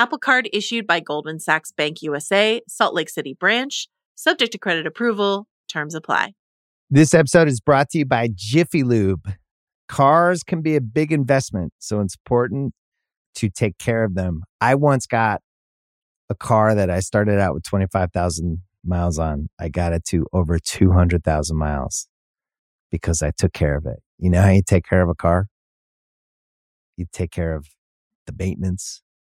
Apple Card issued by Goldman Sachs Bank USA, Salt Lake City branch, subject to credit approval. Terms apply. This episode is brought to you by Jiffy Lube. Cars can be a big investment, so it's important to take care of them. I once got a car that I started out with 25,000 miles on. I got it to over 200,000 miles because I took care of it. You know how you take care of a car? You take care of the maintenance,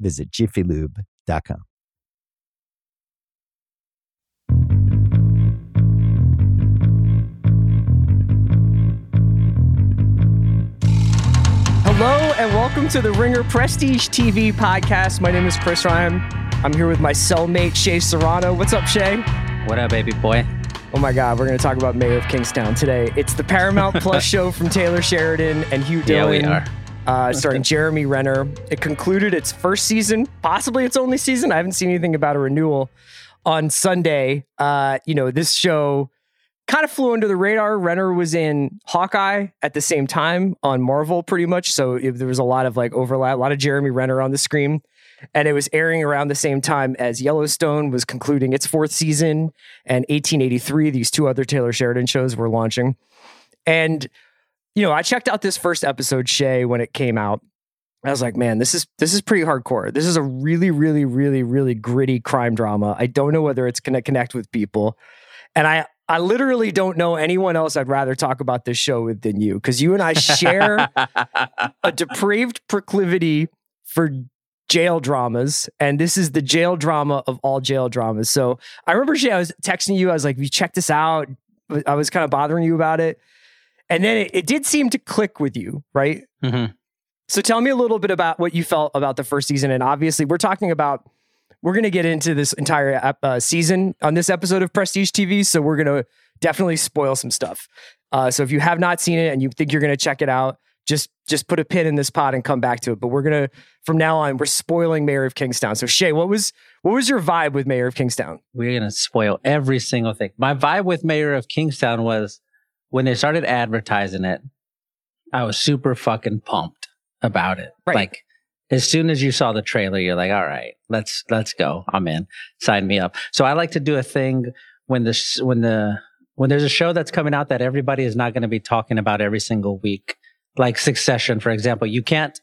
visit jiffylube.com. Hello and welcome to the Ringer Prestige TV podcast. My name is Chris Ryan. I'm here with my cellmate Shea Serrano. What's up, Shea? What up, baby boy? Oh my God, we're going to talk about Mayor of Kingstown today. It's the Paramount Plus show from Taylor Sheridan and Hugh Dillon. Yeah, we are. Uh, starring Jeremy Renner. It concluded its first season, possibly its only season. I haven't seen anything about a renewal on Sunday. Uh, you know, this show kind of flew under the radar. Renner was in Hawkeye at the same time on Marvel, pretty much. So it, there was a lot of like overlap, a lot of Jeremy Renner on the screen. And it was airing around the same time as Yellowstone was concluding its fourth season, and 1883, these two other Taylor Sheridan shows were launching. And you know, I checked out this first episode, Shea, when it came out. I was like, man, this is this is pretty hardcore. This is a really, really, really, really gritty crime drama. I don't know whether it's gonna connect with people. And I I literally don't know anyone else I'd rather talk about this show with than you, because you and I share a depraved proclivity for jail dramas, and this is the jail drama of all jail dramas. So I remember, Shea, I was texting you. I was like, "You check this out." I was kind of bothering you about it, and then it, it did seem to click with you, right? Mm-hmm. So tell me a little bit about what you felt about the first season, and obviously, we're talking about we're going to get into this entire uh, season on this episode of Prestige TV. So we're going to definitely spoil some stuff. Uh, so if you have not seen it and you think you're going to check it out, just just put a pin in this pot and come back to it. But we're gonna from now on we're spoiling Mayor of Kingstown. So Shea, what was what was your vibe with Mayor of Kingstown? We're gonna spoil every single thing. My vibe with Mayor of Kingstown was when they started advertising it, I was super fucking pumped about it. Right. Like as soon as you saw the trailer, you're like, all right, let's let's go. I'm in. Sign me up. So I like to do a thing when the when the when there's a show that's coming out that everybody is not going to be talking about every single week, like Succession, for example. You can't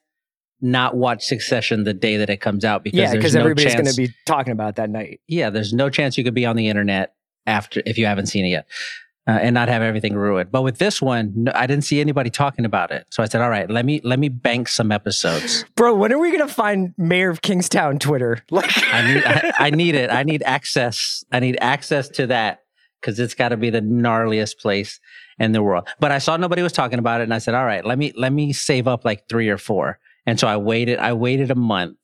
not watch Succession the day that it comes out because yeah, because no everybody's going to be talking about it that night. yeah, there's no chance you could be on the internet after if you haven't seen it yet. Uh, and not have everything ruined. But with this one, no, I didn't see anybody talking about it. So I said, "All right, let me let me bank some episodes. Bro, when are we going to find Mayor of Kingstown Twitter? Like, I need I, I need it. I need access. I need access to that because it's got to be the gnarliest place in the world." But I saw nobody was talking about it, and I said, "All right, let me let me save up like three or four. And so I waited. I waited a month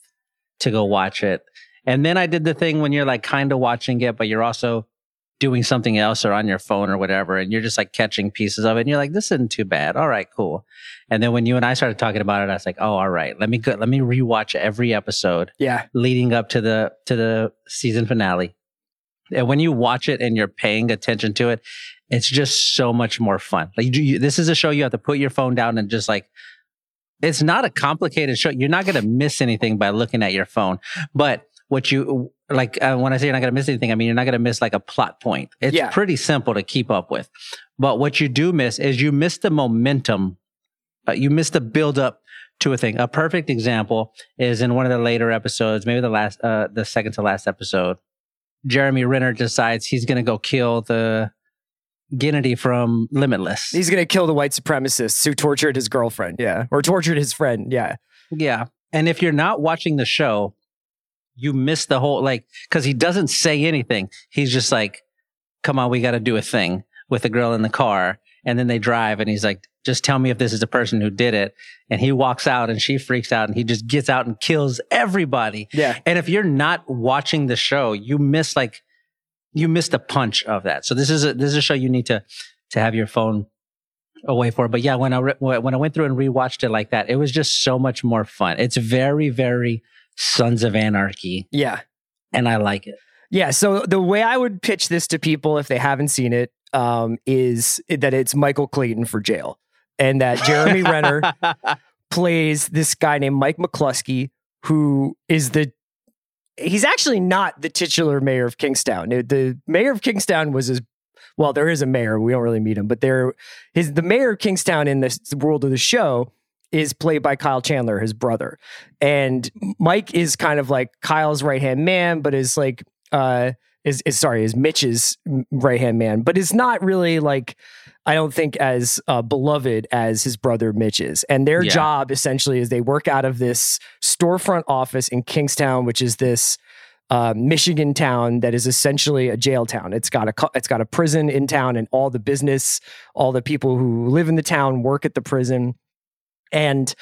to go watch it, and then I did the thing when you're like kind of watching it, but you're also doing something else or on your phone or whatever, and you're just like catching pieces of it, and you're like, this isn't too bad. All right, cool. And then when you and I started talking about it, I was like, oh, all right, let me go, let me rewatch every episode Yeah. leading up to the to the season finale. And when you watch it and you're paying attention to it, it's just so much more fun. Like you, you- this is a show you have to put your phone down and just like it's not a complicated show. You're not going to miss anything by looking at your phone. But what you like uh, when I say you're not going to miss anything, I mean you're not going to miss like a plot point. It's Yeah. pretty simple to keep up with. But what you do miss is you miss the momentum. Uh, you miss the build up to a thing. A perfect example is in one of the later episodes, maybe the last, uh, the second to last episode. Jeremy Renner decides he's going to go kill the Gennady from Limitless. He's going to kill the white supremacists who tortured his girlfriend. Yeah. Or tortured his friend. Yeah. Yeah. And if you're not watching the show, you miss the whole like because he doesn't say anything. He's just like, "Come on, we got to do a thing with the girl in the car." And then they drive, and he's like, "Just tell me if this is the person who did it." And he walks out, and she freaks out, and he just gets out and kills everybody. Yeah. And if you're not watching the show, you miss like you miss the punch of that. So this is a this is a show you need to to have your phone away for. But yeah, when I re- when I went through and rewatched it like that, it was just so much more fun. It's very very Sons of Anarchy, Yeah. and I like it. Yeah. So the way I would pitch this to people if they haven't seen it um, is that it's Michael Clayton for jail and that Jeremy Renner plays this guy named Mike McLusky, who is the he's actually not the titular mayor of Kingstown. The- mayor of Kingstown was his well, there is a mayor. We don't really meet him, but there his the mayor of Kingstown in this world of the show is played by Kyle Chandler, his brother. And Mike is kind of like Kyle's right hand man, but is like uh is, is sorry, is Mitch's right hand man, but is not really like I don't think as uh, beloved as his brother Mitch is. And their Yeah. job essentially is they work out of this storefront office in Kingstown, which is this uh, Michigan town that is essentially a jail town. It's got a it's got a prison in town, and all the business, all the people who live in the town work at the prison, and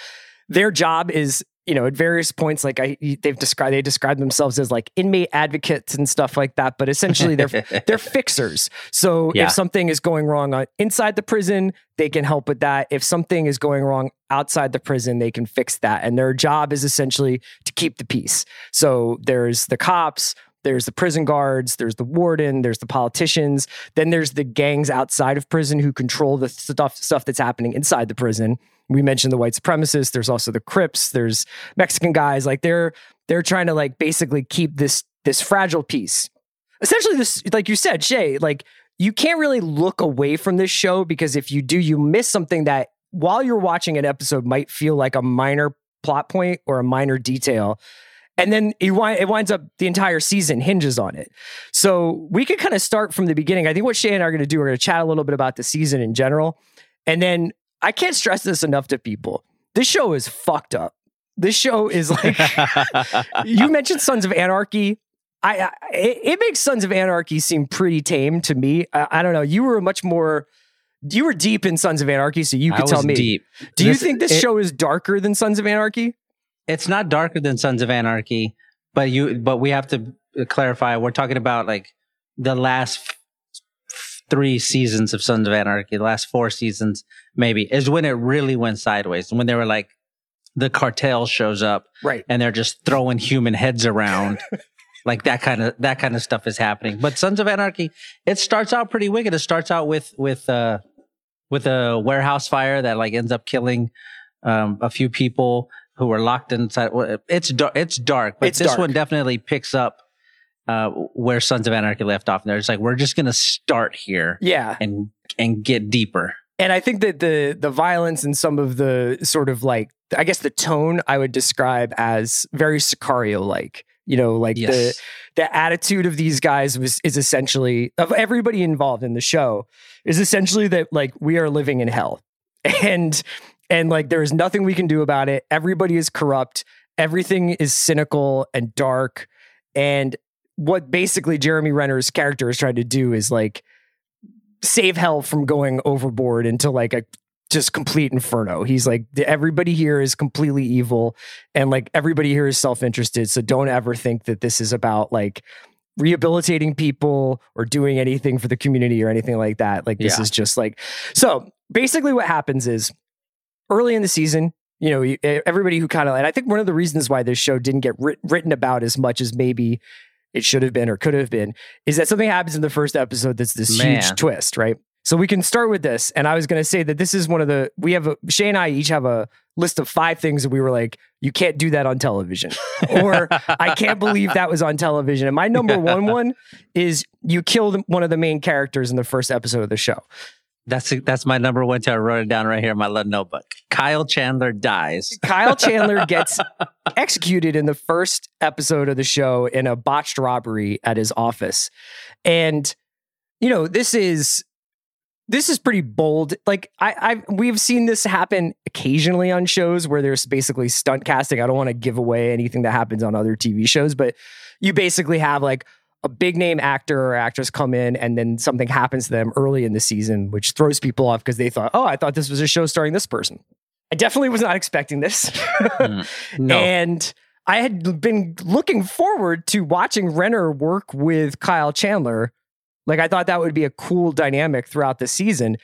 their job is you know at various points like I they've described they describe themselves as like inmate advocates and stuff like that, but essentially they're they're fixers. So Yeah. if something is going wrong on, inside the prison, they can help with that. If something is going wrong outside the prison, they can fix that. And their job is essentially to keep the peace. So there's the cops, there's the prison guards, there's the warden, there's the politicians, then there's the gangs outside of prison who control the stuff stuff that's happening inside the prison. We mentioned the white supremacists, there's also the Crips, there's Mexican guys like they're they're trying to like basically keep this this fragile peace essentially this like you said shea like you can't really look away from this show because if you do you miss something that while you're watching an episode might feel like a minor plot point or a minor detail and then wind, it winds up the entire season hinges on it so we could kind of start from the beginning i think what shea and i are going to do we're going to chat a little bit about the season in general and then i can't stress this enough to people this show is fucked up this show is like you mentioned Sons of Anarchy. I, I it, it makes Sons of Anarchy seem pretty tame to me. I, I don't know. You were much more. You were deep in Sons of Anarchy, so you could tell me. deep. Do you think this it- show is darker than Sons of Anarchy? It's not darker than Sons of Anarchy, but you but we have to clarify. We're talking about like the last f- f- three seasons of Sons of Anarchy, the last four seasons maybe is when it really went sideways. When they were like the cartel shows up Right. and they're just throwing human heads around. like that kind of that kind of stuff is happening. But Sons of Anarchy, it starts out pretty wicked. It starts out with with uh with a warehouse fire that like ends up killing um, a few people who were locked inside. Well, It's dark. It's dark, but It's this dark. one definitely picks up uh, where Sons of Anarchy left off. And they're just like, we're just gonna start here Yeah. and and get deeper. And I think that the the violence and some of the sort of like I guess the tone I would describe as very Sicario like. You know, like the the attitude of these guys was is essentially of everybody involved in the show is essentially that like we are living in hell and and like there is nothing we can do about it everybody is corrupt everything is cynical and dark and what basically jeremy renner's character is trying to do is like save hell from going overboard into like a just complete inferno. He's like everybody here is completely evil and like everybody here is self-interested. So don't ever think that this is about like rehabilitating people or doing anything for the community or anything like that. Like this Yeah. is just like so. Basically, what happens is early in the season, you know, everybody who kind of and I think one of the reasons why this show didn't get writ- written about as much as maybe it should have been or could have been is that something happens in the first episode that's this huge twist, right? So we can start with this, and I was going to say that this is one of the we have a Shea and I each have a list of five things that we were like, you can't do that on television, or I can't believe that was on television. And my number one one is you killed one of the main characters in the first episode of the show. That's that's my number one. Too. I wrote it down right here in my little notebook. Kyle Chandler dies. Kyle Chandler gets executed in the first episode of the show in a botched robbery at his office. And you know, this is this is pretty bold. Like I I we've seen this happen occasionally on shows where there's basically stunt casting. I don't want to give away anything that happens on other TV shows, but you basically have like a big name actor or actress come in and then something happens to them early in the season, which throws people off because they thought, oh, I thought this was a show starring this person. I definitely was not expecting this. Mm. No, And I had been looking forward to watching Renner work with Kyle Chandler. Like I thought that would be a cool dynamic throughout the season.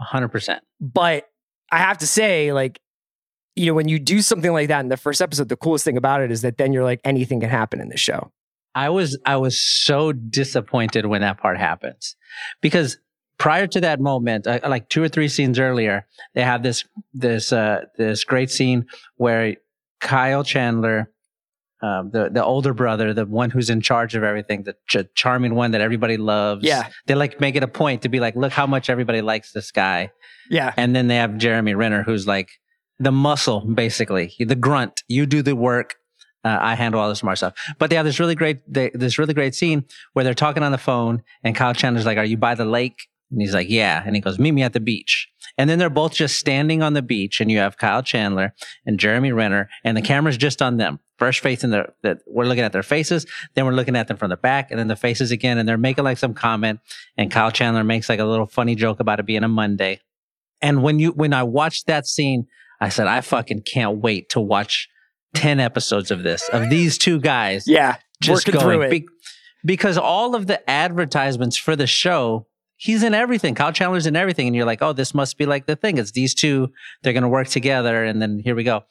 hundred percent. But I have to say, like, you know, when you do something like that in the first episode, the coolest thing about it is that then you're like, anything can happen in the show. I was I was so disappointed when that part happens because prior to that moment, uh, like two or three scenes earlier, they have this this uh, this great scene where Kyle Chandler, um, the the older brother, the one who's in charge of everything, the ch- charming one that everybody loves, Yeah. they like make it a point to be like, look how much everybody likes this guy, Yeah. and then they have Jeremy Renner, who's like the muscle, basically the grunt. You do the work. Uh, I handle all the smart stuff. But they have this really great, they, this really great scene where they're talking on the phone, and Kyle Chandler's like, "Are you by the lake?" And he's like, "Yeah." And he goes, "Meet me at the beach." And then they're both just standing on the beach, and you have Kyle Chandler and Jeremy Renner, and the camera's just on them. First facing their, that we're looking at their faces, then we're looking at them from the back, and then the faces again, and they're making like some comment, and Kyle Chandler makes like a little funny joke about it being a Monday. And when you when I watched that scene, I said, I fucking can't wait to watch 10 episodes of this, of these two guys Yeah. just Working going. through it. Be- because all of the advertisements for the show, he's in everything. Kyle Chandler's in everything. And you're like, oh, this must be like the thing. It's these two, they're going to work together. And then here we go.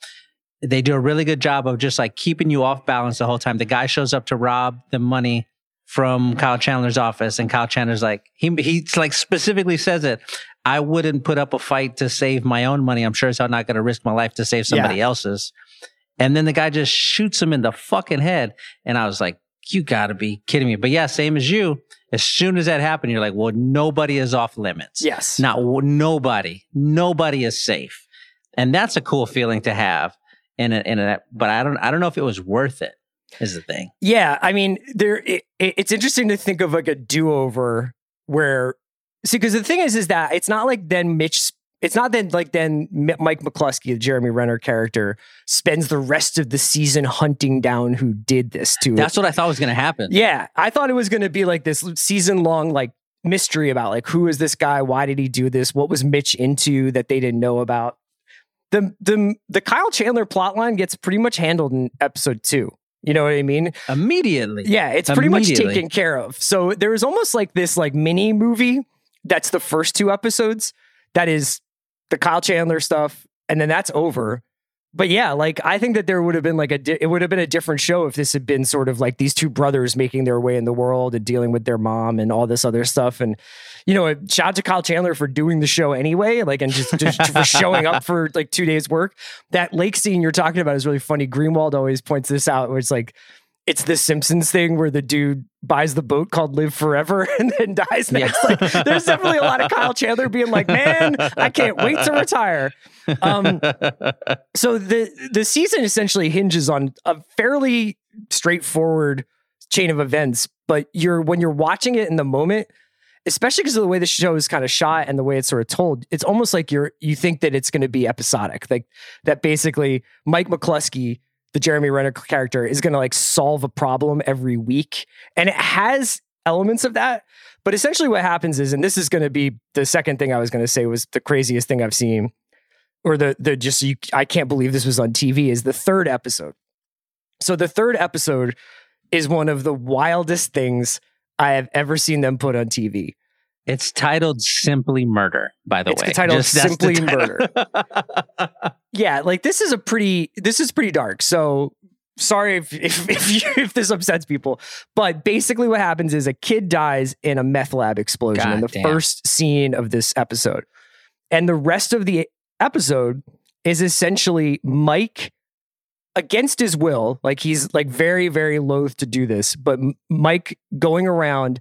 They do a really good job of just like keeping you off balance the whole time. The guy shows up to rob the money from Kyle Chandler's office, and Kyle Chandler's like, he he's like specifically says it. I wouldn't put up a fight to save my own money. I'm sure hell not going to risk my life to save somebody else's. And then the guy just shoots him in the fucking head. And I was like, you gotta be kidding me. But yeah, same as you. As soon as that happened, you're like, well, nobody is off limits. Yes. Not nobody. Nobody is safe. And that's a cool feeling to have in a, in a, but I don't, I don't know if it was worth it is the thing. Yeah, I mean, there. It, it- it's interesting to think of like a do-over where, see, because the thing is, is that it's not like then Mitch. It's not that like then Mike McLusky, the Jeremy Renner character, spends the rest of the season hunting down who did this to. That's what I thought was going to happen. yeah, I thought it was going to be like this season-long like mystery about like who is this guy, why did he do this, what was Mitch into that they didn't know about. The the the Kyle Chandler plotline gets pretty much handled in episode two. You know what I mean? Immediately. Yeah, it's pretty much taken care of. So there is almost like this like mini movie that's the first two episodes that is the Kyle Chandler stuff and then that's over. But yeah, like I think that there would have been like a di- it would have been a different show if this had been sort of like these two brothers making their way in the world and dealing with their mom and all this other stuff and you know, shout out to Kyle Chandler for doing the show anyway, like and just, just for showing up for like 2 days work. That lake scene you're talking about is really funny. Greenwald always points this out where it's like it's the Simpsons thing where the dude buys the boat called Live Forever and then dies next. Like, there's definitely a lot of Kyle Chandler being like, man, I can't wait to retire. Um, so the the season essentially hinges on a fairly straightforward chain of events, but you're when you're watching it in the moment, especially because of the way the show is kind of shot and the way it's sort of told, it's almost like you're you think that it's going to be episodic, like that basically Mike McLusky, the Jeremy Renner character, is going to like solve a problem every week, and it has elements of that. But essentially, what happens is, and this is going to be the second thing I was going to say was the craziest thing I've seen, or the the just you, I can't believe this was on TV is the third episode. So the third episode is one of the wildest things I have ever seen them put on TV. It's titled Simply Murder, by the It's way. It's titled the Simply title. Yeah, like this is a pretty this is pretty dark. So sorry if if if, you, if this upsets people, but basically what happens is a kid dies in a meth lab explosion in the damn. first scene of this episode. And the rest of the episode is essentially Mike against his will, like he's like very very loath to do this, but Mike going around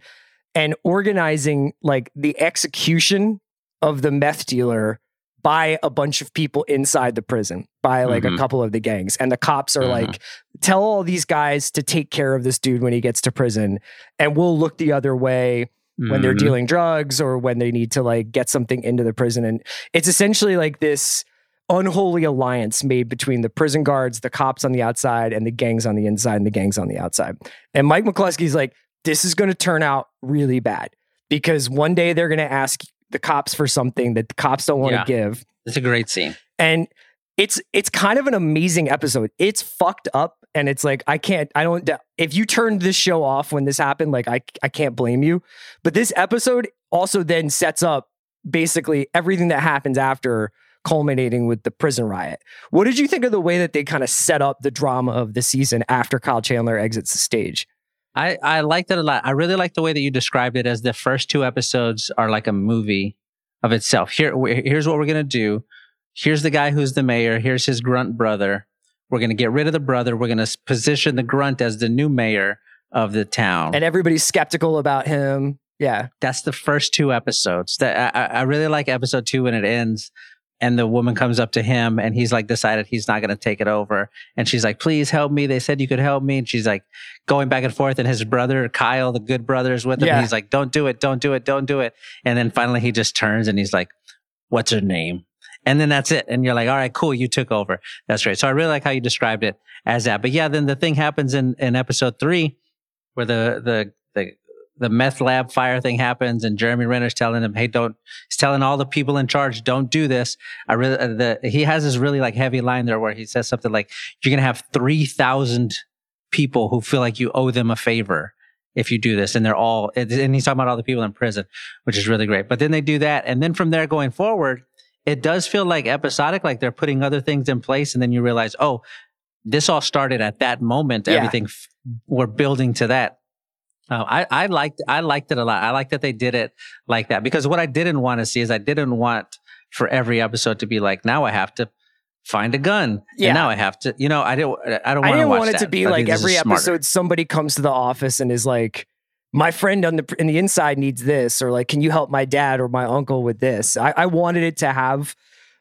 and organizing like the execution of the meth dealer by a bunch of people inside the prison, by like a Mhm. couple of the gangs. And the cops are Mhm. like, tell all these guys to take care of this dude when he gets to prison, and we'll look the other way when they're Mhm. dealing drugs or when they need to like get something into the prison. And it's essentially like this unholy alliance made between the prison guards, the cops on the outside, and the gangs on the inside and the gangs on the outside. And Mike McLusky's like, this is going to turn out really bad because one day they're going to ask the cops for something that the cops don't want to Yeah. give. It's a great scene. And it's it's kind of an amazing episode. It's fucked up and it's like I can't I don't if you turned this show off when this happened like I I can't blame you. But this episode also then sets up basically everything that happens after culminating with the prison riot. What did you think of the way that they kind of set up the drama of the season after Kyle Chandler exits the stage? I, I liked it a lot. I really like the way that you described it as the first two episodes are like a movie of itself. Here, here's what we're gonna do. Here's the guy who's the mayor. Here's his grunt brother. We're gonna get rid of the brother. We're gonna position the grunt as the new mayor of the town. And everybody's skeptical about him. Yeah. That's the first two episodes. That I, I I really like episode two when it ends, and the woman comes up to him, and he's like decided he's not going to take it over, and she's like, "Please help me." They said you could help me, and she's like going back and forth, and his brother Kyle, the good brother, is with him. Yeah. He's like, "Don't do it, don't do it, don't do it," and then finally he just turns and he's like, "What's her name?" And then that's it. And you're like, all right, cool. You took over. That's great. So I really like how you described it as that. But yeah, then the thing happens in, in episode three where the, the, the, meth lab fire thing happens and Jeremy Renner's telling him, Hey, don't, he's telling all the people in charge, don't do this. I really, uh, the, he has this really like heavy line there where he says something like, you're going to have 3,000 people who feel like you owe them a favor if you do this. And they're all, and he's talking about all the people in prison, which is really great. But then they do that. And then from there going forward, it does feel like episodic, like they're putting other things in place. And then you realize, oh, this all started at that moment. Yeah. Everything f- we're building to that. Uh, I, I liked, I liked it a lot. I like that they did it like that because what I didn't want to see is I didn't want for every episode to be like, now I have to find a gun. Yeah. And now I have to, you know, I don't, I don't I want to didn't want it to be I like every episode somebody comes to the office and is like, my friend on the in the inside needs this, or like, can you help my dad or my uncle with this? I, I wanted it to have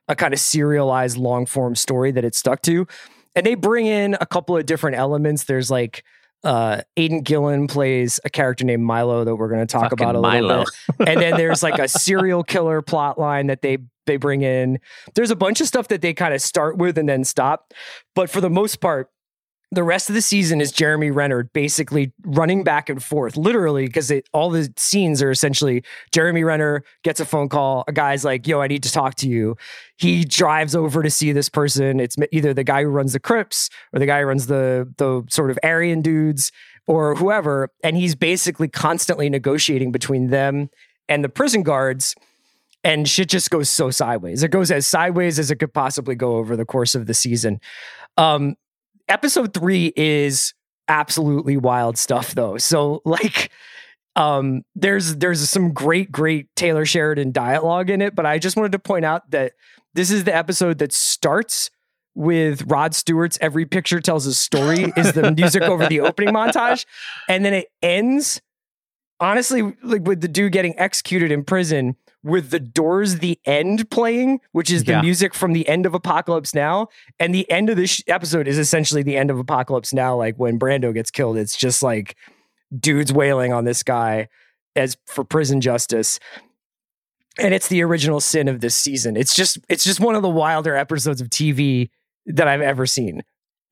a kind of serialized long form story that it stuck to. And they bring in a couple of different elements. There's like uh Aidan Gillen plays a character named Milo that we're going to talk Fucking about a little bit. And then there's like a serial killer plot line that they they bring in. There's a bunch of stuff that they kind of start with and then stop. But for the most part, the rest of the season is Jeremy Renner basically running back and forth, literally, because all the scenes are essentially Jeremy Renner gets a phone call. A guy's like, "Yo, I need to talk to you." He drives over to see this person. It's either the guy who runs the Crips or the guy who runs the the sort of Aryan dudes or whoever, and he's basically constantly negotiating between them and the prison guards. And shit just goes so sideways. It goes as sideways as it could possibly go over the course of the season. Um, episode three is absolutely wild stuff though. So like um there's there's some great great taylor sheridan dialogue in it but i just wanted to point out that this is the episode that starts with rod stewart's every picture tells a story is the music over the opening montage and then it ends honestly like with the dude getting executed in prison with the doors the end playing which is the Yeah. music from the end of apocalypse now and the end of this sh- episode is essentially the end of apocalypse now like when brando gets killed it's just like dudes wailing on this guy as for prison justice and it's the original sin of this season it's just it's just one of the wilder episodes of tv that i've ever seen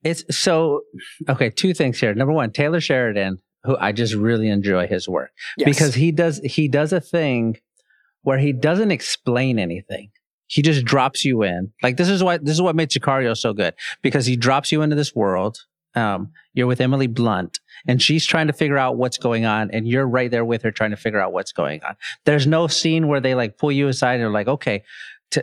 It's so okay. Two things here. Number one, Taylor Sheridan, who I just really enjoy his work Yes. because he does he does a thing where he doesn't explain anything. He just drops you in. Like this is why this is what made Sicario so good because he drops you into this world um, you're with Emily Blunt and she's trying to figure out what's going on and you're right there with her trying to figure out what's going on. There's no scene where they like pull you aside and are like, okay,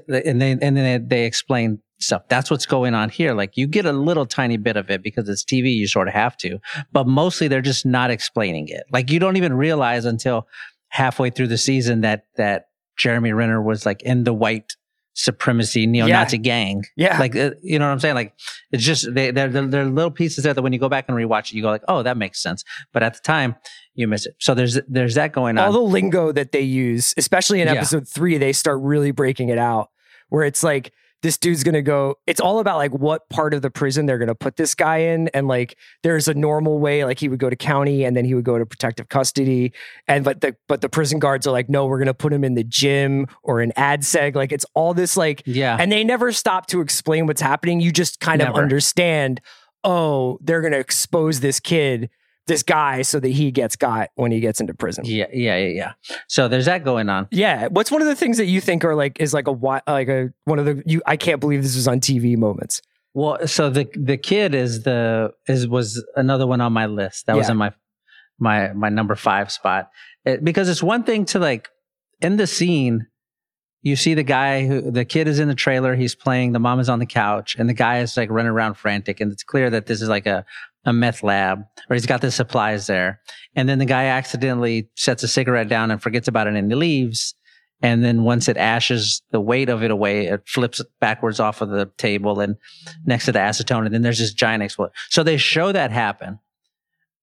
and then and then they explain stuff. That's what's going on here. Like you get a little tiny bit of it because it's TV, you sort of have to, but mostly they're just not explaining it. Like you don't even realize until halfway through the season that, that Jeremy Renner was like in the white supremacy neo-Nazi Yeah. gang. Yeah. Like, uh, you know what I'm saying? Like, it's just, they, they're, they're, they're little pieces there that when you go back and rewatch it, you go like, oh, that makes sense. But at the time, you miss it. So there's, there's that going on. all the lingo that they use, especially in Yeah. episode three, they start really breaking it out. Where it's like this dude's gonna go. It's all about like what part of the prison they're gonna put this guy in, and like there's a normal way, like he would go to county and then he would go to protective custody, and but the but the prison guards are like, no, we're gonna put him in the gym or an ad seg. Like it's all this like yeah. and they never stop to explain what's happening. You just kind of understand, oh, they're to expose this kid, this guy, so that he gets got when he gets into prison. Yeah. yeah. Yeah. Yeah. Yeah. So there's that going on. Yeah. What's one of the things that you think are like is like a like a one of the you I can't believe this was on TV moments. Well, so the the kid is the is was another one on my list. That was in my my my number five spot It- because it's one thing to like in the scene. You see the guy who the kid is in the trailer. He's playing. The mom is on the couch, and the guy is like running around frantic. And it's clear that this is like a a meth lab, or he's got the supplies there. And then the guy accidentally sets a cigarette down and forgets about it, and he leaves. And then once it ashes the weight of it away, it flips backwards off of the table and next to the acetone. And then there's this giant explosion. So they show that happen.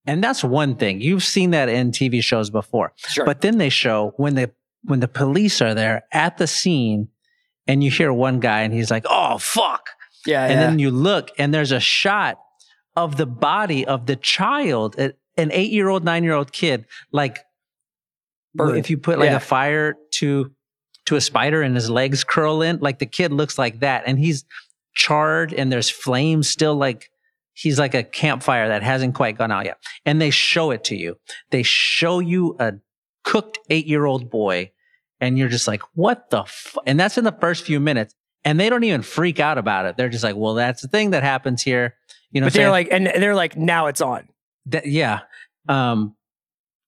And that's one thing. You've seen that in TV shows before. Sure. But then they show when the when the police are there at the scene and you hear one guy and he's like, oh fuck. yeah, And yeah. then you look and there's a shot of the body of the child, an eight year old, nine year old kid, like Burned. if you put like Yeah. a fire to to a spider and his legs curl in, like the kid looks like that. And he's charred and there's flames still like he's like a campfire that hasn't quite gone out yet. And they show it to you. They show you a cooked eight year old boy and you're just like, what the fu-? And that's in the first few minutes. And they don't even freak out about it. They're just like, well, that's the thing that happens here. You know, but they're like, and they're like, now it's on. That- yeah. Um,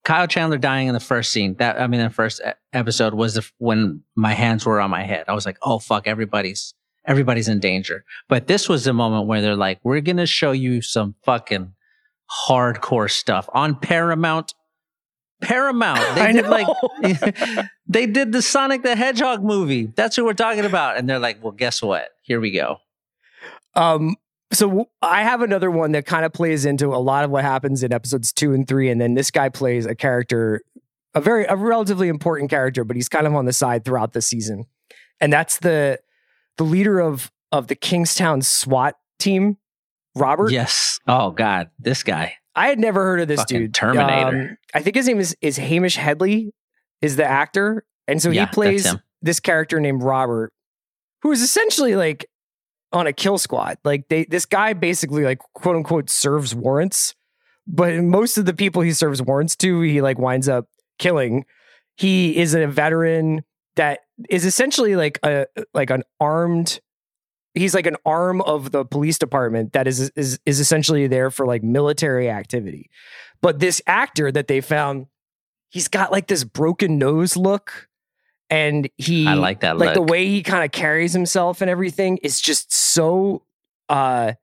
Kyle Chandler dying in the first scene. That I mean, the first episode was the, when my hands were on my head. I was like, "Oh fuck, everybody's everybody's in danger." But this was the moment where they're like, "We're gonna show you some fucking hardcore stuff on Paramount." Paramount. They did like they did the Sonic the Hedgehog movie. That's who we're talking about. And they're like, "Well, guess what? Here we go." Um, so I have another one that kind of plays into a lot of what happens in episodes two and three, and then this guy plays a character, a very a relatively important character, but he's kind of on the side throughout the season, and that's the the leader of of the Kingstown SWAT team, Robert. Yes. Oh God, this guy. I had never heard of this Fucking dude. Terminator. Um, I think his name is is Hamish Headley, is the actor, and so Yeah, he plays this character named Robert, who is essentially like on a kill squad. Like they, this guy basically like quote unquote serves warrants, but most of the people he serves warrants to, he like winds up killing. He is a veteran that is essentially like a like an armed he's like an arm of the police department that is is is essentially there for like military activity. But this actor that they found, he's got like this broken nose look, and he I like that like the way he kind of carries himself and everything is just so uh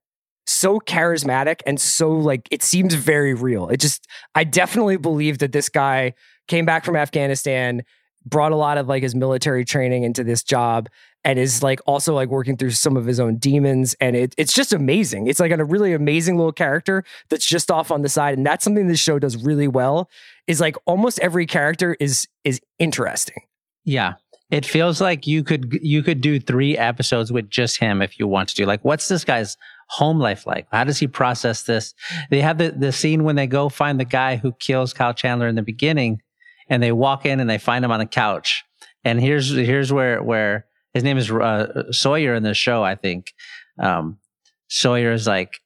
so charismatic and so like it seems very real. It just I definitely believe that this guy came back from Afghanistan, brought a lot of like his military training into this job and is like also like working through some of his own demons and it, it's just amazing. It's like a really amazing little character that's just off on the side and that's something this show does really well is like almost every character is is interesting. Yeah. It feels like you could you could do three episodes with just him if you want to do. Like, what's this guy's home life like? How does he process this? They have the, the scene when they go find the guy who kills Kyle Chandler in the beginning, and they walk in and they find him on the couch. And here's here's where where his name is uh, Sawyer in the show. I think um, Sawyer is like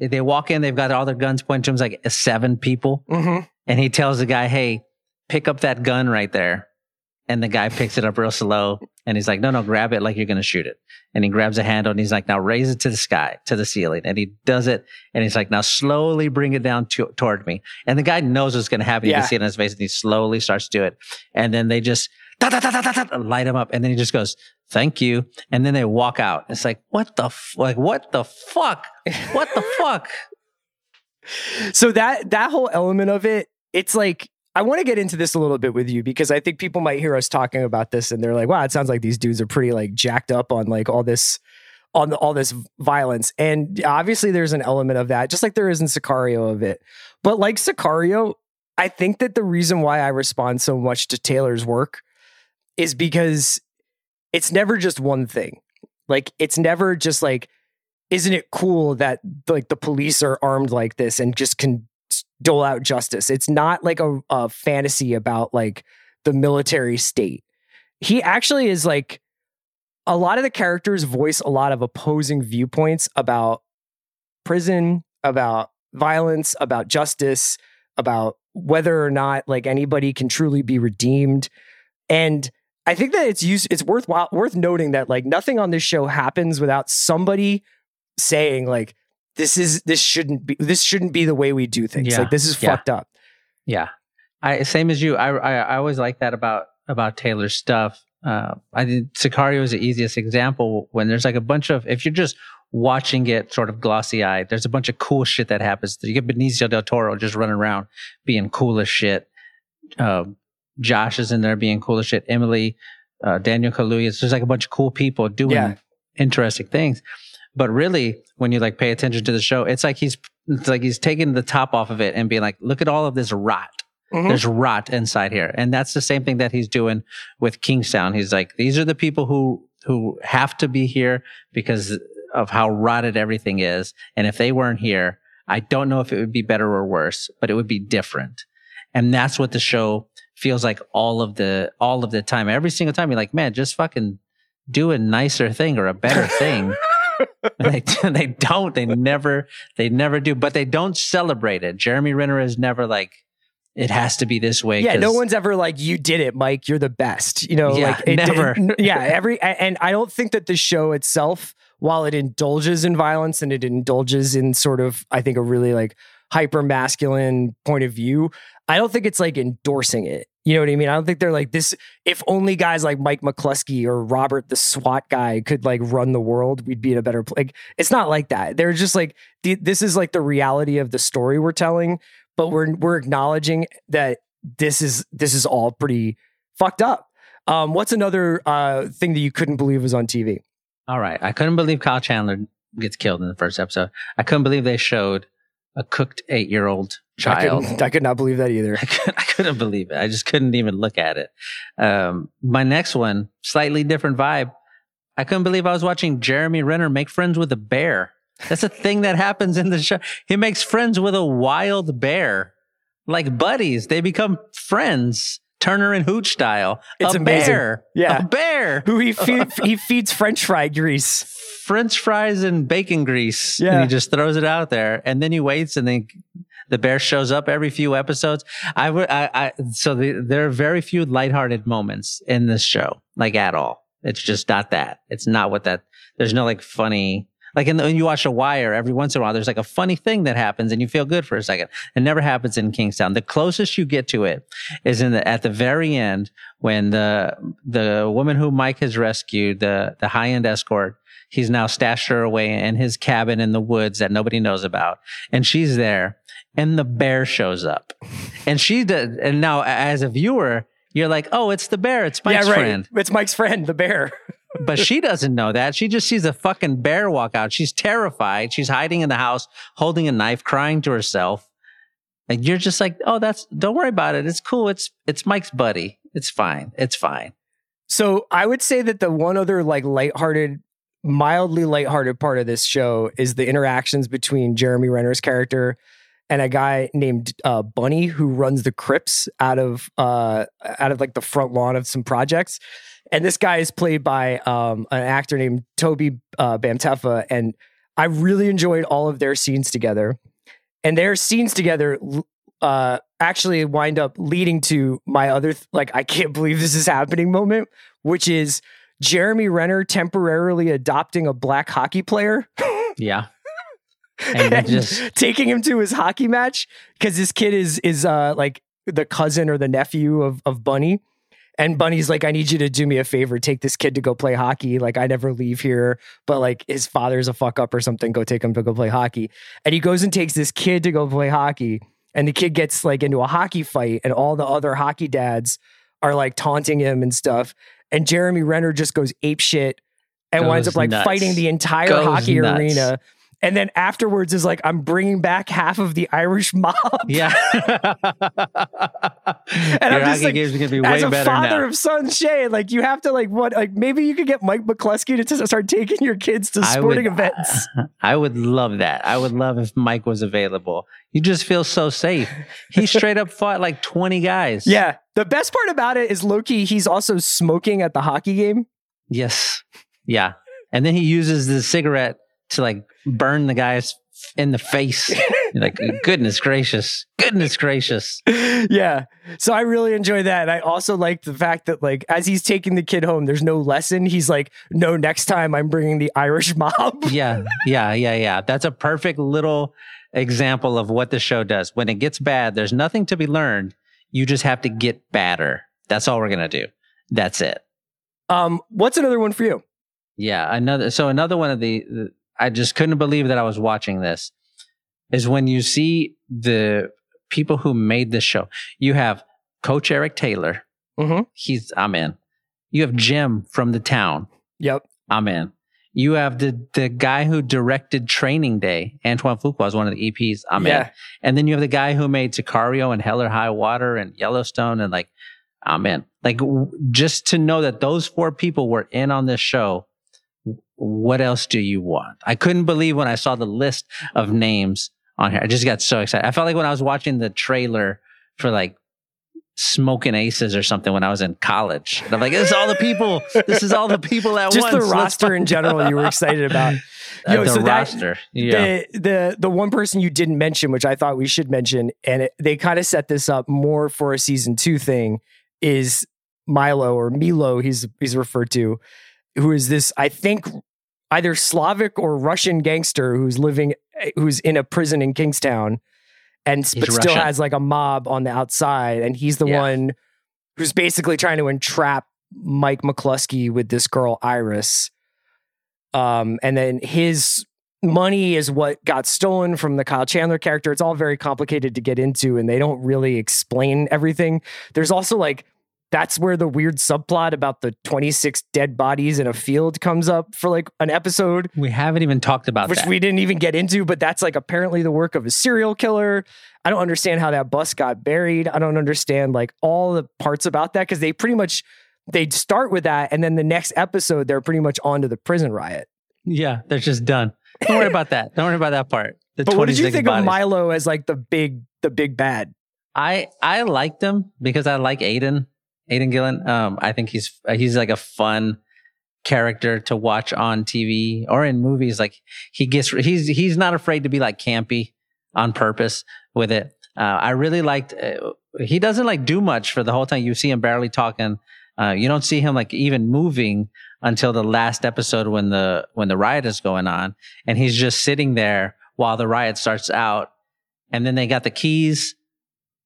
they walk in, they've got all their guns pointed to him, it's like seven people Mm-hmm. and he tells the guy, "Hey, pick up that gun right there." And the guy picks it up real slow and he's like, no, no, grab it like you're going to shoot it. And he grabs a handle and he's like, now raise it to the sky, to the ceiling. And he does it. And he's like, now slowly bring it down to, toward me. And the guy knows what's going to happen. You Yeah. can see it on his face and he slowly starts to do it. And then they just da, da, da, light him up. And then he just goes, thank you. And then they walk out. It's like, what the, f- like, what the fuck? What the fuck? so that that whole element of it it's like i want to get into this a little bit with you because i think people might hear us talking about this and they're like wow it sounds like these dudes are pretty like jacked up on like all this on the, all this violence. And obviously there's an element of that just like there is in sicario of it. But like sicario i think that the reason why i respond so much to taylor's work is because it's never just one thing. Like it's never just like isn't it cool that like the police are armed like this and just can dole out justice. It's not like a, a fantasy about like the military state. He actually is like a lot of the characters voice a lot of opposing viewpoints about prison about violence about justice about whether or not like anybody can truly be redeemed. And i think that it's used it's worthwhile worth noting that like nothing on this show happens without somebody saying like this is this shouldn't be this shouldn't be the way we do things Yeah. like this is Yeah. fucked up Yeah, I same as you. I I, I always like that about about Taylor's stuff. Uh, I think Sicario is the easiest example when there's like a bunch of if you're just watching it sort of glossy eyed, there's a bunch of cool shit that happens. You get Benicio del Toro just running around being cool as shit. Uh, Josh is in there being cool as shit. Emily, uh, Daniel Kaluuya. It's just like a bunch of cool people doing Yeah. interesting things. But really, when you like pay attention to the show, it's like he's it's like he's taking the top off of it and being like, look at all of this rot. Mhm. There's rot inside here. And that's the same thing that he's doing with Kingstown. He's like, these are the people who who have to be here because of how rotted everything is. And if they weren't here, I don't know if it would be better or worse, but it would be different. And that's what the show feels like all of the all of the time. Every single time you're like, man, just fucking do a nicer thing or a better thing. And they they don't. They never they never do. But they don't celebrate it. Jeremy Renner is never like it has to be this way. yeah no one's ever like you did it mike you're the best you know Yeah, like it- never. it- yeah every and i don't think that the show itself while it indulges in violence and it indulges in sort of i think a really like hyper masculine point of view i don't think it's like endorsing it you know what i mean i don't think they're like this if only guys like mike mclusky or robert the swat guy could like run the world we'd be in a better place like it's not like that they're just like this is like the reality of the story we're telling but we're we're acknowledging that this is this is all pretty fucked up. Um, what's another uh, thing that you couldn't believe was on TV? All right. I couldn't believe Kyle Chandler gets killed in the first episode. I couldn't believe they showed a cooked eight year old I, child. couldn't- I could not believe that either. I, could, I couldn't believe it. I just couldn't even look at it. Um, my next one, slightly different vibe. I couldn't believe I was watching Jeremy Renner make friends with a bear. That's a thing that happens in the show. He makes friends with a wild bear, like buddies. They become friends, Turner and Hooch style. It's a amazing. bear, Yeah. a bear. Who he feed, he feeds French fry grease. French fries and bacon grease. Yeah. And he just throws it out there and then he waits and then the bear shows up every few episodes. I would, I, I, so the, there are very few lighthearted moments in this show, like at all. It's just not that. It's not what that, there's no like funny, like in the, when you watch The Wire, every once in a while, there's like a funny thing that happens and you feel good for a second. It never happens in Kingstown. The closest you get to it is in the, at the very end when the, the woman who Mike has rescued, the, the high end escort, he's now stashed her away in his cabin in the woods that nobody knows about. And she's there and the bear shows up and she did. And now as a viewer, you're like, oh, it's the bear. It's Mike's yeah, right. friend. It's Mike's friend, the bear. But she doesn't know that. She just sees a fucking bear walk out. She's terrified. She's hiding in the house, holding a knife, crying to herself. And you're just like, oh, that's, don't worry about it. It's cool. It's, it's Mike's buddy. It's fine. It's fine. So I would say that the one other like lighthearted, mildly lighthearted part of this show is the interactions between Jeremy Renner's character and a guy named uh, Bunny who runs the Crips out of uh, out of like the front lawn of some projects. And this guy is played by um, an actor named Tobi uh, and I really enjoyed all of their scenes together. And their scenes together uh, actually wind up leading to my other th- like I can't believe this is happening moment, which is Jeremy Renner temporarily adopting a black hockey player. Yeah. and, And just taking him to his hockey match because this kid is is uh like the cousin or the nephew of of Bunny. And Bunny's like, I need you to do me a favor, take this kid to go play hockey. Like, I never leave here, but like his father's a fuck up or something. Go take him to go play hockey. And he goes and takes this kid to go play hockey. And the kid gets like into a hockey fight, and all the other hockey dads are like taunting him and stuff. And Jeremy Renner just goes ape shit and winds up like nuts. fighting the entire Goes hockey nuts. arena. And then afterwards is like, I'm bringing back half of the Irish mob. Yeah. And Your I'm just like, games are gonna be way As a better father now. of sons, Shea, like you have to like what like maybe you could get Mike McLusky to start taking your kids to sporting would- events. I would love that. I would love if Mike was available. You just feel so safe. He straight up fought like 20 guys. Yeah. The best part about it is Loki, he's also smoking at the hockey game. Yes. Yeah. And then he uses the cigarette to like burn the guys in the face. You're like, goodness gracious. Goodness gracious. yeah. So I really enjoy that. And I also like the fact that like as he's taking the kid home, there's no lesson. He's like, no, next time I'm bringing the Irish mob. Yeah. Yeah. Yeah. Yeah. That's a perfect little example of what the show does. When it gets bad, there's nothing to be learned. You just have to get badder. That's all we're going to do. That's it. Um, what's another one for you? Yeah, another so another one of the, the I just couldn't believe that I was watching this is when you see the people who made this show. You have Coach Eric Taylor. Mhm. He's I'm in. You have Jim from the town. Yep. I'm in. You have the the guy who directed Training Day. Antoine Fuqua is one of the EPs. I'm in. And then you have the guy who made Sicario and Hell or High Water and Yellowstone and like, I'm in. Like w- just to know that those four people were in on this show. What else do you want? I couldn't believe when I saw the list of names on here. I just got so excited. I felt like when I was watching the trailer for like Smoking Aces or something when I was in college. And I'm like, this is all the people. This is all the people at Just once. the roster in general you were excited about. Uh, the so that- roster. yeah. The the the one person you didn't mention, which I thought we should mention, and it, they kind of set this up more for a season two thing, is Milo or Milo. He's he's referred to, who is this? I think either Slavic or Russian gangster who's living, who's in a prison in Kingstown, and but still Russian. has like a mob on the outside, and he's the Yeah. one who's basically trying to entrap Mike McLusky with this girl Iris. Um, and then his money is what got stolen from the Kyle Chandler character. It's all very complicated to get into, and they don't really explain everything. There's also like that's where the weird subplot about the 26 dead bodies in a field comes up for like an episode, we haven't even talked about which that. we didn't even get into, but that's like apparently the work of a serial killer. I don't understand how that bus got buried. I don't understand like all the parts about that because they pretty much they start with that, and then the next episode they're pretty much on to the prison riot. Yeah, they're just done. Don't worry about that. Don't worry about that part. The But what did you 26 think bodies. of Milo as like the big the big bad? I I liked him because I like Aidan. Aidan Gillen. Um, I think he's he's like a fun character to watch on TV or in movies. Like he gets he's he's not afraid to be like campy on purpose with it. Uh, I really liked. Uh, he doesn't like do much for the whole time. You see him barely talking. Uh, you don't see him like even moving until the last episode when the when the riot is going on, and he's just sitting there while the riot starts out. And then they got the keys.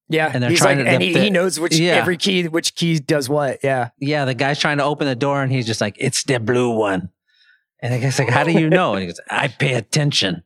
Yeah, And they're he's trying like, to- and the- he, the- he knows which yeah. every key, which key does what. Yeah, Yeah, the guy's trying to open the door, and he's just like, "It's the blue one." And the guy's like, "How do you know?" And he goes, "I pay attention."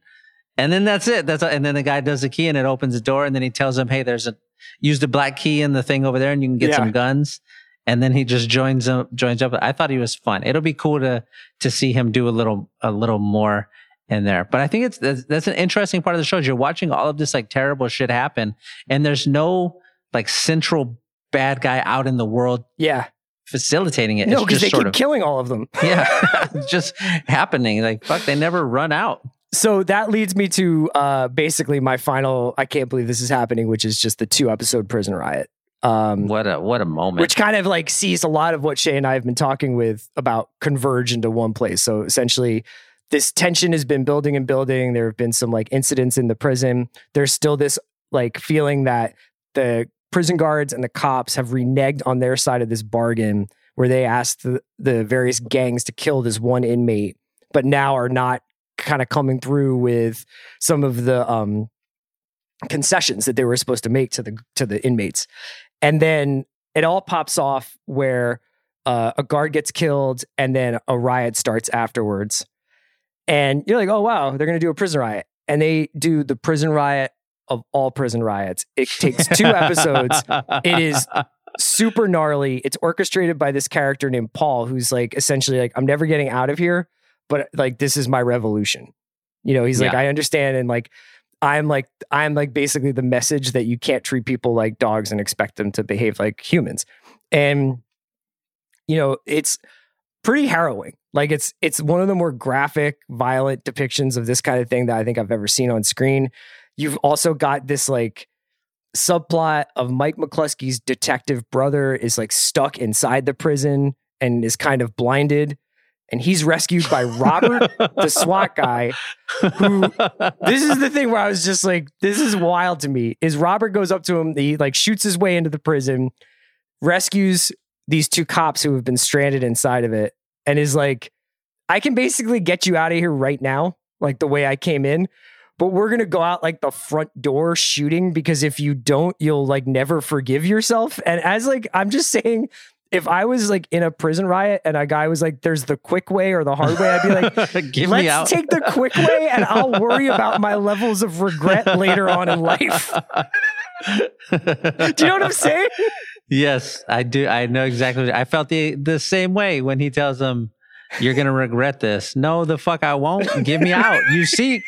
And then that's it. That's and then the guy does the key, and it opens the door, and then he tells him, "Hey, there's a use the black key in the thing over there, and you can get Yeah. some guns." And then he just joins up. Joins up. I thought he was fun. It'll be cool to to see him do a little a little more in there. But I think it's that's, that's an interesting part of the show. Is you're watching all of this like terrible shit happen, and there's no like central bad guy out in the world yeah. facilitating it. no, because they keep of killing all of them. yeah, it's just happening. Like fuck, they never run out. So that leads me to uh, basically my final. I can't believe this is happening, which is just the two episode prison riot. Um, What a what a moment. which kind of like sees a lot of what Shea and I have been talking with about converge into one place. So essentially, this tension has been building and building. There have been some like incidents in the prison. There's still this like feeling that the prison guards and the cops have reneged on their side of this bargain where they asked the, the various gangs to kill this one inmate, but now are not kind of coming through with some of the um, concessions that they were supposed to make to the to the inmates. And then it all pops off where uh, a guard gets killed and then a riot starts afterwards. And you're like, oh, wow, they're going to do a prison riot. And they do the prison riot of all prison riots. It takes two episodes. It is super gnarly. It's orchestrated by this character named Paul, who's like essentially like, I'm never getting out of here, but like, this is my revolution. You know, he's like, I understand. And like, I'm like, I'm like basically the message that you can't treat people like dogs and expect them to behave like humans. And, you know, it's pretty harrowing. Like it's it's one of the more graphic, violent depictions of this kind of thing that I think I've ever seen on screen. You've also got this like subplot of Mike McLusky's detective brother is like stuck inside the prison and is kind of blinded. And he's rescued by Robert, the SWAT guy. who- This is the thing where I was just like, this is wild to me. Is Robert goes up to him, he like shoots his way into the prison, rescues these two cops who have been stranded inside of it, and is like, I can basically get you out of here right now, like the way I came in. But we're gonna go out like the front door shooting because if you don't, you'll like never forgive yourself. And as like I'm just saying, if I was like in a prison riot and a guy was like, "There's the quick way or the hard way," I'd be like, Give Let's take the quick way, and I'll worry about my levels of regret later on in life. Do you know what I'm saying? Yes, I do. I know exactly. I felt the the same way when he tells them, "You're gonna regret this." No, the fuck, I won't. Give me out. You see,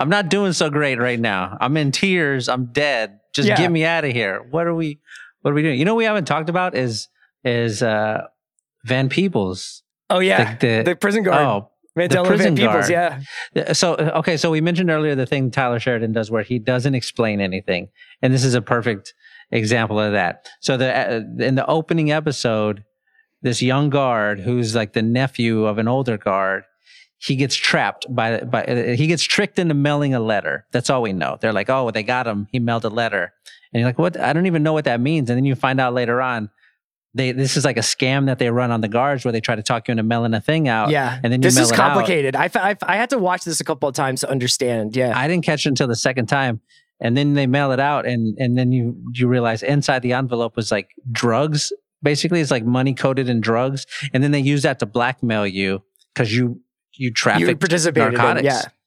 I'm not doing so great right now. I'm in tears. I'm dead. Just Yeah. get me out of here. What are we? What are we doing? You know, what we haven't talked about is is uh Van Peebles. Oh yeah, The- the- the, prison guard, Oh, Mandela prison Van Peebles. guard. Yeah, So okay, so we mentioned earlier the thing Taylor Sheridan does where he doesn't explain anything, and this is a perfect example of that. So the uh, in the opening episode, this young guard who's like the nephew of an older guard, he gets trapped by by uh, he gets tricked into mailing a letter. That's all we know. They're like, oh, they got him. He mailed a letter, and you're like, what? I don't even know what that means. And then you find out later on. They, this is like a scam that they run on the guards where they try to talk you into mailing a thing out. yeah. and then you this is complicated. I, I I had to watch this a couple of times to understand. Yeah, I didn't catch it until the second time. And then they mail it out and and then you you realize inside the envelope was like drugs. Basically, it's like money coated in drugs. And then they use that to blackmail you because you you traffic participated. In, narcotics.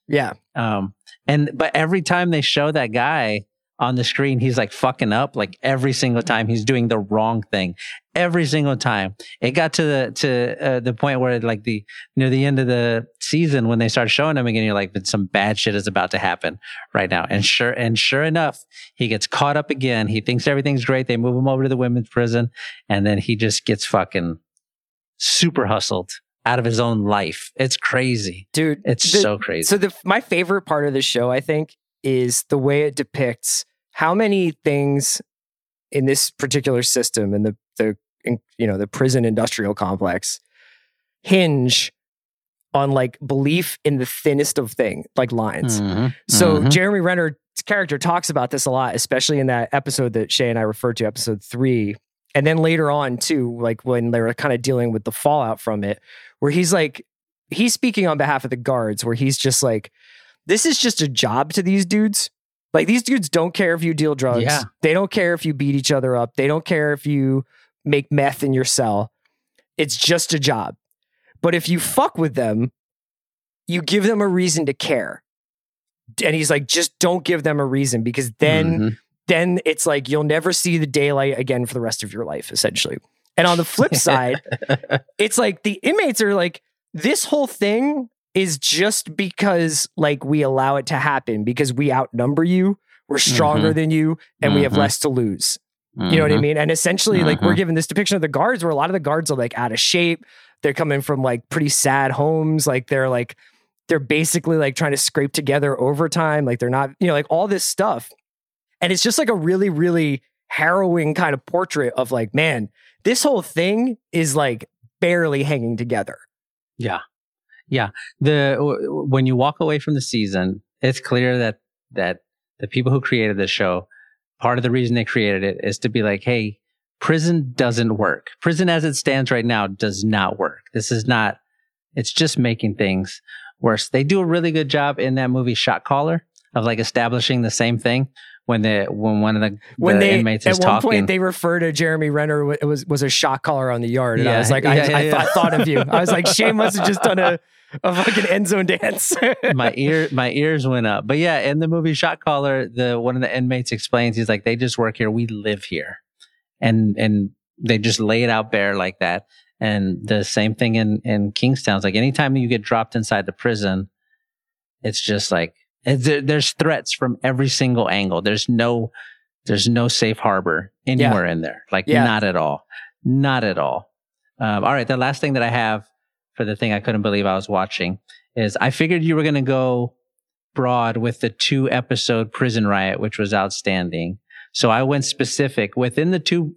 yeah, yeah. Um and but every time they show that guy on the screen, he's like fucking up. Like every single time he's doing the wrong thing. Every single time. It got to the to uh, the point where like the near the end of the season when they start showing him again, you're like, but some bad shit is about to happen right now. And sure and sure enough, he gets caught up again. He thinks everything's great. They move him over to the women's prison, and then he just gets fucking super hustled out of his own life. It's crazy. dude. It's the- so crazy. So the my favorite part of the show, I think, is the way it depicts how many things in this particular system and the the in, you know the prison industrial complex hinge on like belief in the thinnest of thing, like lines. Mhm. So Mhm. Jeremy Renner's character talks about this a lot, especially in that episode that Shea and I referred to, episode three. And then later on, too, like when they were kind of dealing with the fallout from it, where he's like, he's speaking on behalf of the guards, where he's just like, this is just a job to these dudes. Like these dudes don't care if you deal drugs. Yeah. They don't care if you beat each other up. They don't care if you make meth in your cell. It's just a job. But if you fuck with them, you give them a reason to care. And he's like, just don't give them a reason because then Mhm. then it's like you'll never see the daylight again for the rest of your life, essentially. And on the flip side, it's like the inmates are like, this whole thing is just because like we allow it to happen because we outnumber you, we're stronger than you, and we have Mhm. less to lose. You know what I Mhm. mean? And essentially, like we're given this depiction of the guards where a lot of the guards are like out of shape. They're coming from like pretty sad homes. Like they're like, they're basically like trying to scrape together overtime. Like they're not, you know, like all this stuff. And it's just like a really, really harrowing kind of portrait of like, man, this whole thing is like barely hanging together. Yeah, yeah. The when you walk away from the season, it's clear that that the people who created the show part of the reason they created it is to be like, hey, prison doesn't work. Prison as it stands right now does not work. This is not, it's just making things worse. They do a really good job in that movie Shot Caller of like establishing the same thing when the when one of the, when the they inmates at one talking. point they refer to Jeremy Renner wa- was was a shot caller on the yard, and I was like, yeah, I, yeah, I, yeah. Thought, thought of you. I was like, Shane must have just done a a fucking end zone dance. my ear my ears went up. But yeah, in the movie Shot Caller, the one of the inmates explains he's like, they just work here, we live here. And and they just lay it out bare like that. And the same thing in in Kingstown. It's like anytime you get dropped inside the prison, it's just like there- there's threats from every single angle. There's no there's no safe harbor anywhere in there. Like Yeah. not at all. Not at all. Um, all right, the last thing that I have for the thing I couldn't believe I was watching is I figured you were going to go broad with the two episode prison riot, which was outstanding. So I went specific within the two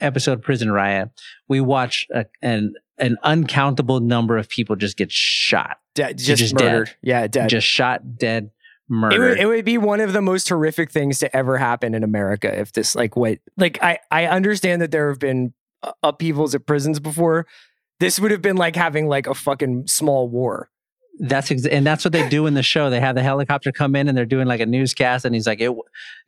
episode prison riot. We watched a, an an uncountable number of people just get shot, De- just, just dead. murdered. Yeah, dead. just shot, dead, it murdered. would, it would be one of the most horrific things to ever happen in America if this like what like I I understand that there have been upheavals at prisons before. This would have been like having like a fucking small war. That's ex- and that's what they do in the show. They have the helicopter come in and they're doing like a newscast, and he's like, it,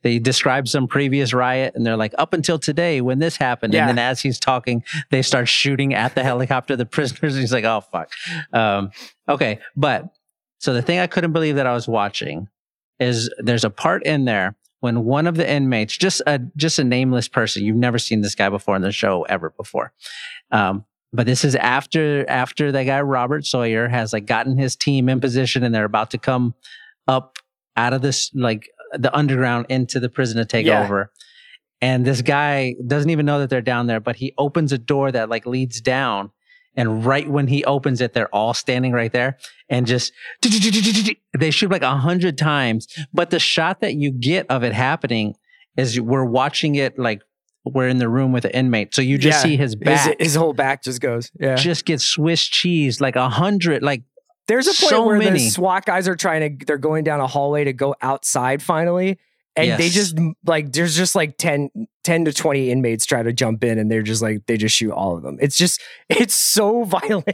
they describe some previous riot, and they're like, up until today when this happened, Yeah. and then as he's talking, they start shooting at the helicopter, the prisoners. And he's like, oh fuck. Um, okay, but so the thing I couldn't believe that I was watching is there's a part in there when one of the inmates, just a just a nameless person, you've never seen this guy before in the show ever before. Um, but this is after after that guy Robert Sawyer has like gotten his team in position and they're about to come up out of this like the underground into the prison to take Yeah. over. And this guy doesn't even know that they're down there, but he opens a door that like leads down. And right when he opens it, they're all standing right there and just they shoot like a hundred times. But the shot that you get of it happening is we're watching it like we're in the room with the inmate. So you just Yeah. see his back His, his whole back just goes. Yeah. just get Swiss cheese like a hundred. Like There's a point so where the many. SWAT guys are trying to they're going down a hallway to go outside finally. And they just like there's just like 10, 10 to 20 inmates try to jump in and they're just like they just shoot all of them. It's just it's so violent.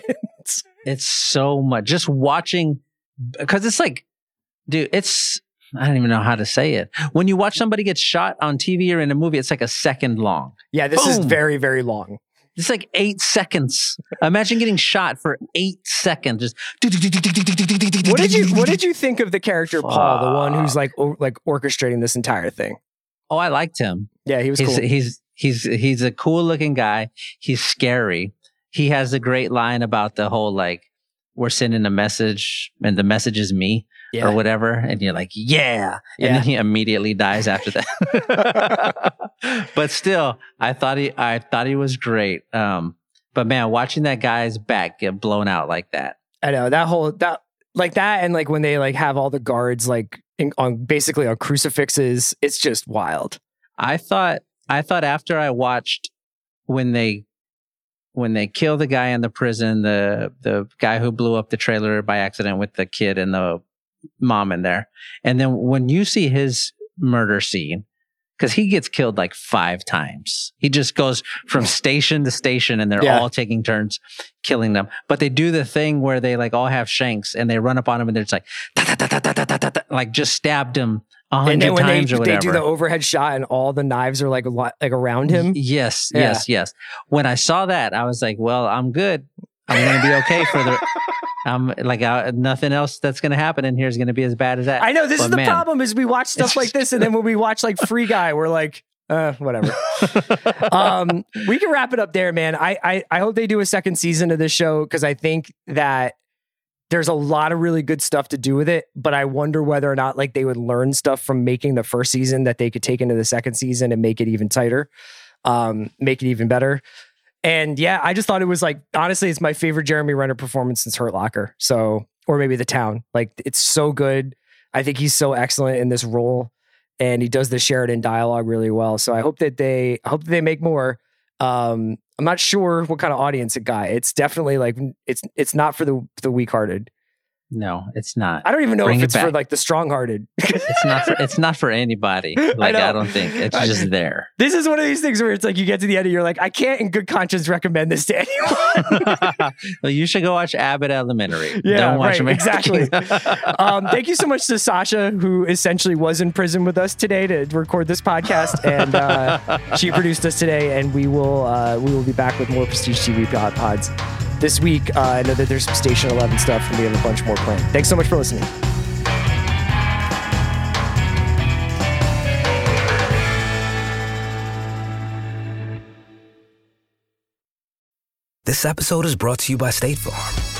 it's so much. Just watching because it's like, dude, it's I don't even know how to say it. When you watch somebody get shot on TV or in a movie, it's like a second long. yeah, this is very, very long. It's like eight seconds. Imagine getting shot for eight seconds. Just What did you what did you think of the character Paul, the one who's like o- like orchestrating this entire thing? Oh, I liked him. Yeah, he was he's, cool. he's he's he's a cool looking guy. He's scary. He has a great line about the whole like we're sending a message and the message is me yeah. or whatever, and you're like yeah, and Yeah. then he immediately dies after that. but still, I thought he I thought he was great. Um, but man, watching that guy's back get blown out like that. I know that whole that like that and like when they like have all the guards like in, on basically on crucifixes, it's just wild. I thought I thought after I watched when they when they kill the guy in the prison, the the guy who blew up the trailer by accident with the kid and the mom in there, and then when you see his murder scene, because he gets killed like five times, he just goes from station to station, and they're Yeah. all taking turns killing them. But they do the thing where they like all have shanks and they run up on him and they're just like "Ta, ta, ta, ta, ta, ta, ta, ta," like just stabbed him a And hundred then when they, times or they do the overhead shot and all the knives are like like around him. Yes, Yeah. yes, yes. When I saw that, I was like, "Well, I'm good. I'm going to be okay for the. I'm like uh, nothing else that's going to happen in here is going to be as bad as that." I know this But is the man, problem is we watch stuff like this and then when we watch like Free Guy, we're like, uh, whatever. um, we can wrap it up there, man. I, I I hope they do a second season of this show because I think that there's a lot of really good stuff to do with it. But I wonder whether or not like they would learn stuff from making the first season that they could take into the second season and make it even tighter, um, make it even better. And yeah, I just thought it was like honestly, it's my favorite Jeremy Renner performance since Hurt Locker. So or maybe the town. Like it's so good. I think he's so excellent in this role and he does the Sheridan dialogue really well. So I hope that they I hope that they make more. Um, I'm not sure what kind of audience it got. It's definitely like it's it's not for the the weak hearted. No, it's not. I don't even know Bring if it it's for like the strong-hearted. It's not. For, it's not for anybody. Like know. I, don't think it's I- just there. this is one of these things where it's like you get to the end and you're like, I can't in good conscience recommend this to anyone. well, you should go watch Abbott Elementary. Yeah, don't watch right, American- exactly. um, thank you so much to Sasha, who essentially was in prison with us today to record this podcast, and uh, she produced us today. And we will uh, we will be back with more Prestige TV pod pods this week. Uh, I know that there's some Station Eleven stuff, and we have a bunch more planned. Thanks so much for listening. This episode is brought to you by State Farm.